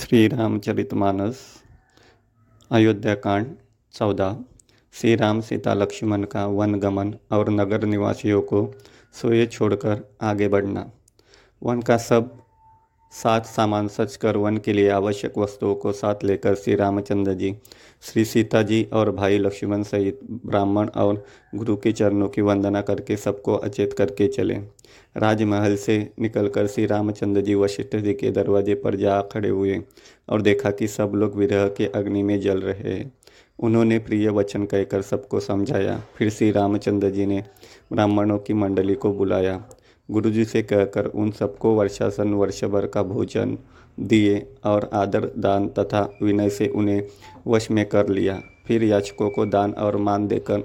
श्री रामचरित मानस, अयोध्या कांड, चौदह। श्री राम सीता लक्ष्मण का वन गमन और नगर निवासियों को सोए छोड़कर आगे बढ़ना। वन का सब साथ सामान सच कर वन के लिए आवश्यक वस्तुओं को साथ लेकर श्री रामचंद्र जी, श्री सीता जी और भाई लक्ष्मण सहित ब्राह्मण और गुरु के चरणों की वंदना करके सबको अचेत करके चले। राजमहल से निकलकर श्री रामचंद्र जी वशिष्ठ जी के दरवाजे पर जा खड़े हुए और देखा कि सब लोग विरह के अग्नि में जल रहे हैं। उन्होंने प्रिय वचन कहकर सबको समझाया। फिर श्री रामचंद्र जी ने ब्राह्मणों की मंडली को बुलाया। गुरु जी से कहकर उन सबको वर्षासन वर्ष भर का भोजन दिए और आदर, दान तथा विनय से उन्हें वश में कर लिया। फिर याचकों को दान और मान देकर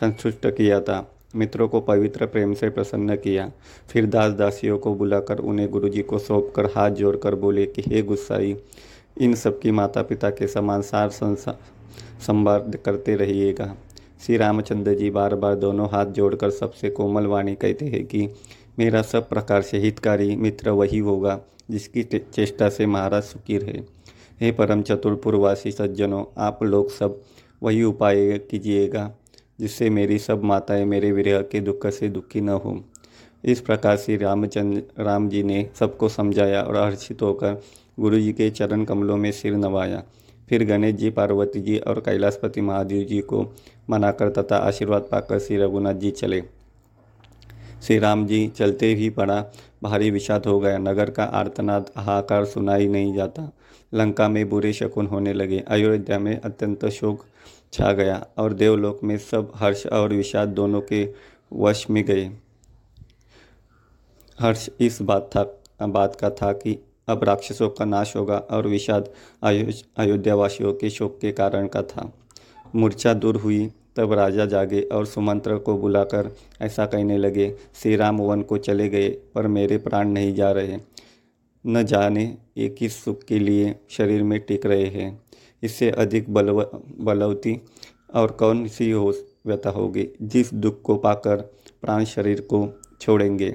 संतुष्ट किया था। मित्रों को पवित्र प्रेम से प्रसन्न किया। फिर दास दासियों को बुलाकर उन्हें गुरुजी को सौंप कर हाथ जोड़कर बोले कि, हे गुस्साई, इन सबकी माता पिता के समान सार संवाद करते रहिएगा। श्री रामचंद्र जी बार बार दोनों हाथ जोड़कर सबसे कोमल वाणी कहते हैं कि, मेरा सब प्रकार से हितकारी मित्र वही होगा, जिसकी चेष्टा से महाराज सुखी रहे। हे परम चतुरपुरवासी सज्जनों, आप लोग सब वही उपाय कीजिएगा। जिससे मेरी सब माताएँ मेरे विरह के दुख से दुखी न हो। इस प्रकार से रामचंद्र राम जी ने सबको समझाया और हर्षित होकर गुरु जी के चरण कमलों में सिर नवाया। फिर गणेश जी, पार्वती जी और कैलाशपति महादेव जी को मनाकर तथा आशीर्वाद पाकर श्री रघुनाथ जी चले। श्री राम जी चलते ही पड़ा भारी विषाद हो गया। नगर का आर्तनाद हाहाकार सुनाई नहीं जाता। लंका में बुरे शकुन होने लगे। अयोध्या में अत्यंत शोक छा गया और देवलोक में सब हर्ष और विषाद दोनों के वश में गए। हर्ष इस बात था, बात का था कि अब राक्षसों का नाश होगा और विषाद अयोध्यावासियों के शोक के कारण का था। मूर्छा दूर हुई, तब राजा जागे और सुमंत्र को बुलाकर ऐसा कहने लगे, श्री राम वन को चले गए, पर मेरे प्राण नहीं जा रहे। न जाने एक ही सुख के लिए शरीर में टिक रहे हैं। इससे अधिक बलव, बलवती और कौन सी हो व्यथा होगी? जिस दुख को पाकर प्राण शरीर को छोड़ेंगे।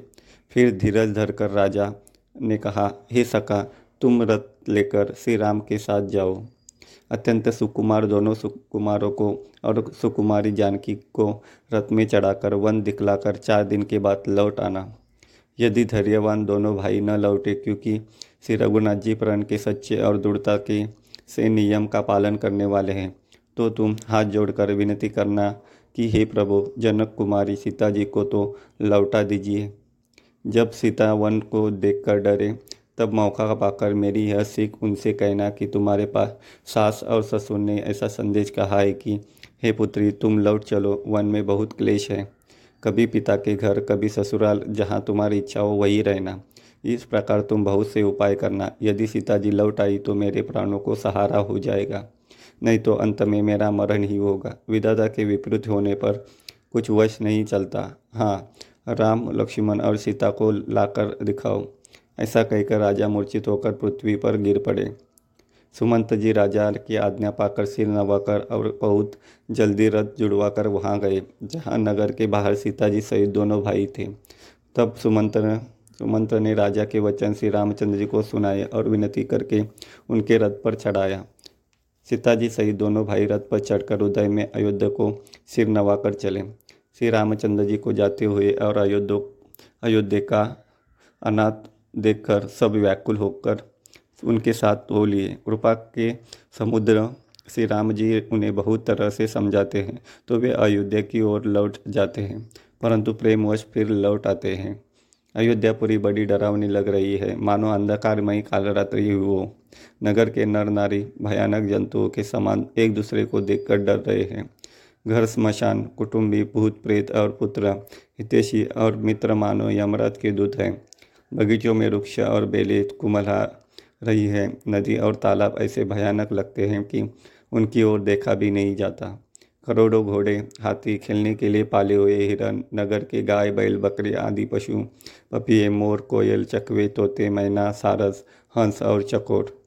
फिर धीरज धरकर राजा ने कहा, हे सका तुम रथ लेकर श्री राम के साथ जाओ। अत्यंत सुकुमार दोनों सुकुमारों को और सुकुमारी जानकी को रथ में चढ़ाकर वन दिखलाकर चार दिन के बाद लौट आना। यदि धैर्यवान दोनों भाई न लौटे, क्योंकि श्री रघुनाथ जी प्रण के सच्चे और दृढ़ता के से नियम का पालन करने वाले हैं। तो तुम हाथ जोड़कर विनती करना कि हे प्रभु, जनक कुमारी सीता जी को तो लौटा दीजिए। जब सीता वन को देखकर डरे, तब मौका पाकर मेरी यह सीख उनसे कहना कि तुम्हारे पास सास और ससुर ने ऐसा संदेश कहा है कि, हे पुत्री, तुम लौट चलो, वन में बहुत क्लेश है। कभी पिता के घर, कभी ससुराल, जहाँ तुम्हारी इच्छा हो, वही रहना। इस प्रकार तुम बहुत से उपाय करना। यदि सीता जी लौट आई तो मेरे प्राणों को सहारा हो जाएगा, नहीं तो अंत में मेरा मरण ही होगा। विदाता के विपरीत होने पर कुछ वश नहीं चलता। हाँ राम, लक्ष्मण और सीता को लाकर दिखाओ। ऐसा कहकर राजा मूर्छित होकर पृथ्वी पर गिर पड़े। सुमंत जी राजा की आज्ञा पाकर सिर नवाकर और बहुत जल्दी रथ जुड़वाकर वहाँ गए, जहाँ नगर के बाहर सीता जी सहित दोनों भाई थे। तब सुमंत सुमंत ने राजा के वचन श्री रामचंद्र जी को सुनाए और विनती करके उनके रथ पर चढ़ाया। सीता जी सहित दोनों भाई रथ पर चढ़कर उदय में अयोध्या को सिर नवाकर चले। श्री रामचंद्र जी को जाते हुए और अयोध्या अयोध्या का अनाथ देखकर सब व्याकुल होकर उनके साथ हो लिए। कृपा के समुद्र श्री राम जी उन्हें बहुत तरह से समझाते हैं तो वे अयोध्या की ओर लौट जाते हैं, परंतु प्रेमवश फिर लौट आते हैं। अयोध्यापुरी बड़ी डरावनी लग रही है। मानो अंधकारमयी कालरात्रि हो नगर के नर नारी भयानक जंतुओं के समान एक दूसरे को देखकर डर रहे हैं। घर, स्मशान, कुटुंबी, भूत प्रेत और पुत्र, हितेशी और मित्र मानो यमराज के दूत हैं। बगीचों में वृक्ष और बेले कुमला रही है। नदी और तालाब ऐसे भयानक लगते हैं कि उनकी ओर देखा भी नहीं जाता। करोड़ों घोड़े हाथी खेलने के लिए पाले हुए हिरन नगर के गाय, बैल, बकरे आदि पशु, पपिए, मोर, कोयल, चकवे, तोते, मैना, सारस, हंस और चकोर।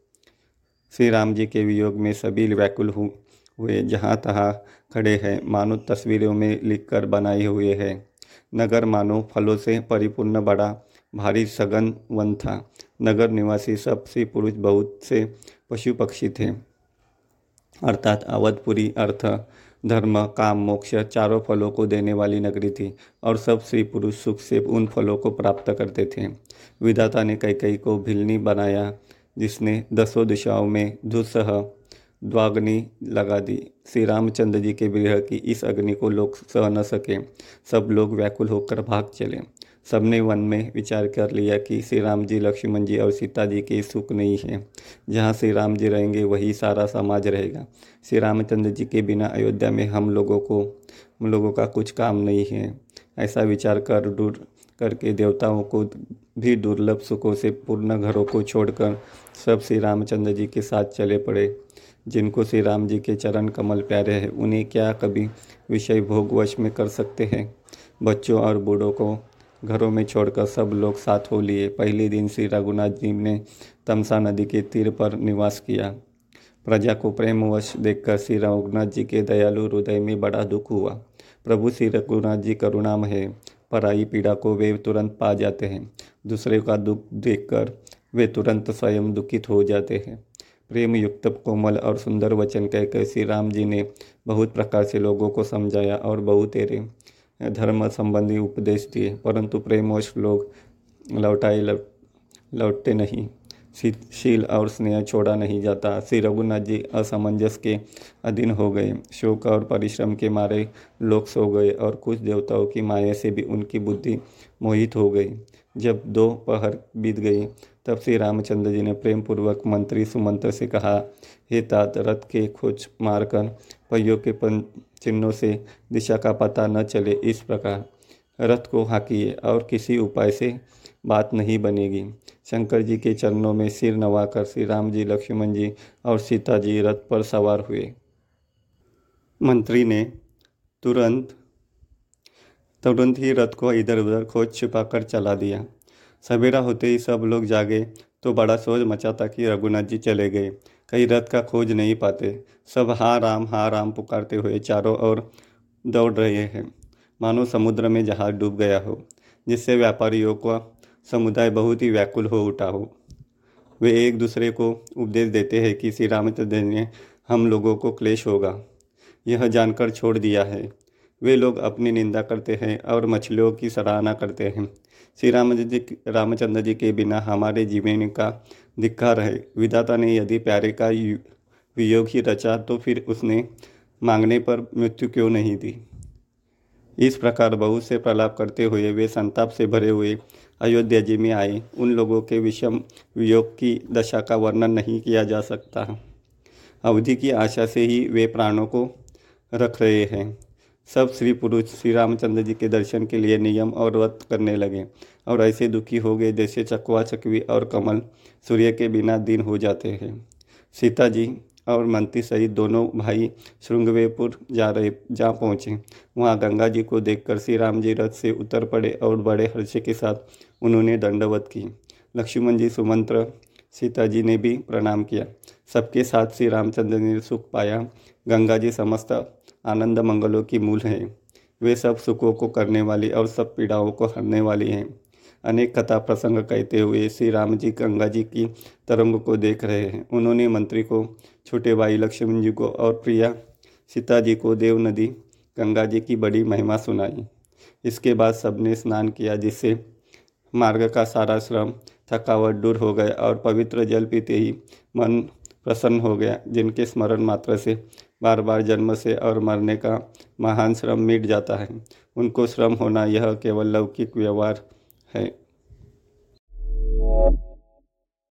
श्री राम जी के वियोग में सभी व्याकुल हुए, जहाँ तहाँ खड़े हैं, मानो तस्वीरों में लिखकर बनाए हुए हैं। नगर मानो फलों से परिपूर्ण बड़ा, भारी सघन वन था। नगर निवासी सब स्त्री पुरुष बहुत से पशु पक्षी थे। अर्थात अवधपुरी अर्थ धर्म, काम, मोक्ष चारों फलों को देने वाली नगरी थी और सब स्त्री पुरुष सुख से उन फलों को प्राप्त करते थे। विधाता ने कई कई को भिलनी बनाया, जिसने दसों दिशाओं में दुस्सह द्वाग्नि लगा दी। श्री रामचंद्र जी के विरह की इस अग्नि को लोग सह न सके। सब लोग व्याकुल होकर भाग चले। सबने वन में विचार कर लिया कि श्री राम जी, लक्ष्मण जी और सीता जी के सुख नहीं है। जहाँ श्री राम जी रहेंगे, वही सारा समाज रहेगा। श्री रामचंद्र जी के बिना अयोध्या में हम लोगों को, हम लोगों का कुछ काम नहीं है। ऐसा विचार कर दूर, करके देवताओं को भी दुर्लभ सुखों से पूर्ण घरों को छोड़कर सब श्री रामचंद्र जी के साथ चले पड़े। जिनको श्री राम जी के चरण कमल प्यारे हैं, उन्हें क्या कभी विषय भोगवश में कर सकते हैं? बच्चों और बूढ़ों को घरों में छोड़कर सब लोग साथ हो लिए। पहले दिन श्री रघुनाथ जी ने तमसा नदी के तीर पर निवास किया। प्रजा को प्रेमवश देखकर श्री रघुनाथ जी के दयालु हृदय में बड़ा दुख हुआ। प्रभु श्री रघुनाथ जी करुणाम है, पराई पीड़ा को वे तुरंत पा जाते हैं। दूसरे का दुख देखकर वे तुरंत स्वयं दुखित हो जाते हैं। प्रेम युक्त कोमल और सुंदर वचन कहकर श्री राम जी ने बहुत प्रकार से लोगों को समझाया और बहुत तेरे धर्म संबंधी उपदेश दिए, परंतु प्रेमवश लोग लौटाए लौटते नहीं। शील और स्नेह छोड़ा नहीं जाता। श्री रघुनाथ जी असमंजस के अधीन हो गए। शोक और परिश्रम के मारे लोग सो गए और कुछ देवताओं की माया से भी उनकी बुद्धि मोहित हो गई। जब दो पहर बीत गई तब श्री रामचंद्र जी ने प्रेम पूर्वक मंत्री सुमंत्र से कहा, हे तात, रथ के खोज मारकर पहियों के पन चिन्हों से दिशा का पता न चले इस प्रकार। रथ को हाकिए और किसी उपाय से बात नहीं बनेगी। शंकर जी के चरणों में सिर नवाकर श्री राम जी, लक्ष्मण जी और सीता जी रथ पर सवार हुए। मंत्री ने तुरंत तुरंत ही रथ को इधर उधर खोज छुपाकर चला दिया। सवेरा होते ही सब लोग जागे तो बड़ा सोच मचा था कि रघुनाथ जी चले गए। कहीं रथ का खोज नहीं पाते। सब हाँ राम हाँ राम पुकारते हुए चारों ओर दौड़ रहे हैं। मानो समुद्र में जहाज़ डूब गया हो, जिससे व्यापारियों का समुदाय बहुत ही व्याकुल हो उठा हो। वे एक दूसरे को उपदेश देते हैं कि श्री रामचंद्र ने हम लोगों को क्लेश होगा। यह जानकर छोड़ दिया है। वे लोग अपनी निंदा करते हैं और मछलियों की सराहना करते हैं। श्री राम जी रामचंद्र जी के बिना हमारे जीवन का धिक्कार है। विधाता ने यदि प्यारे का वियोग ही रचा तो फिर उसने मांगने पर मृत्यु क्यों नहीं दी? इस प्रकार बहुत से प्रलाप करते हुए वे संताप से भरे हुए अयोध्या जी में आए। उन लोगों के विषम वियोग की दशा का वर्णन नहीं किया जा सकता। अवधि की आशा से ही वे प्राणों को रख रहे हैं। सब स्त्री पुरुष श्री रामचंद्र जी के दर्शन के लिए नियम और व्रत करने लगे और ऐसे दुखी हो गए जैसे चकवा चकवी और कमल सूर्य के बिना दिन हो जाते हैं। सीता जी और मंत्री सहित दोनों भाई श्रृंगवेपुर जा रहे, जा पहुँचे। वहाँ गंगा जी को देखकर श्री राम जी रथ से उतर पड़े और बड़े हर्ष के साथ उन्होंने दंडवत की। लक्ष्मण जी सुमंत्र सीता जी ने भी प्रणाम किया। सबके साथ श्री रामचंद्र ने सुख पाया। गंगा जी समस्त आनंद मंगलों की मूल हैं। वे सब सुखों को करने वाली और सब पीड़ाओं को हरने वाली हैं। अनेक कथा प्रसंग कहते हुए श्री राम जी गंगा जी की तरंग को देख रहे हैं। उन्होंने मंत्री को, छोटे भाई लक्ष्मण जी को और प्रिया सीता जी को देव नदी, गंगा जी की बड़ी महिमा सुनाई। इसके बाद सबने स्नान किया, जिससे मार्ग का सारा श्रम, थकावट दूर हो गया और पवित्र जल पीते ही मन प्रसन्न हो गया, जिनके स्मरण मात्र से बार बार जन्म से और मरने का महान श्रम मिट जाता है। उनको श्रम होना यह केवल लौकिक व्यवहार है।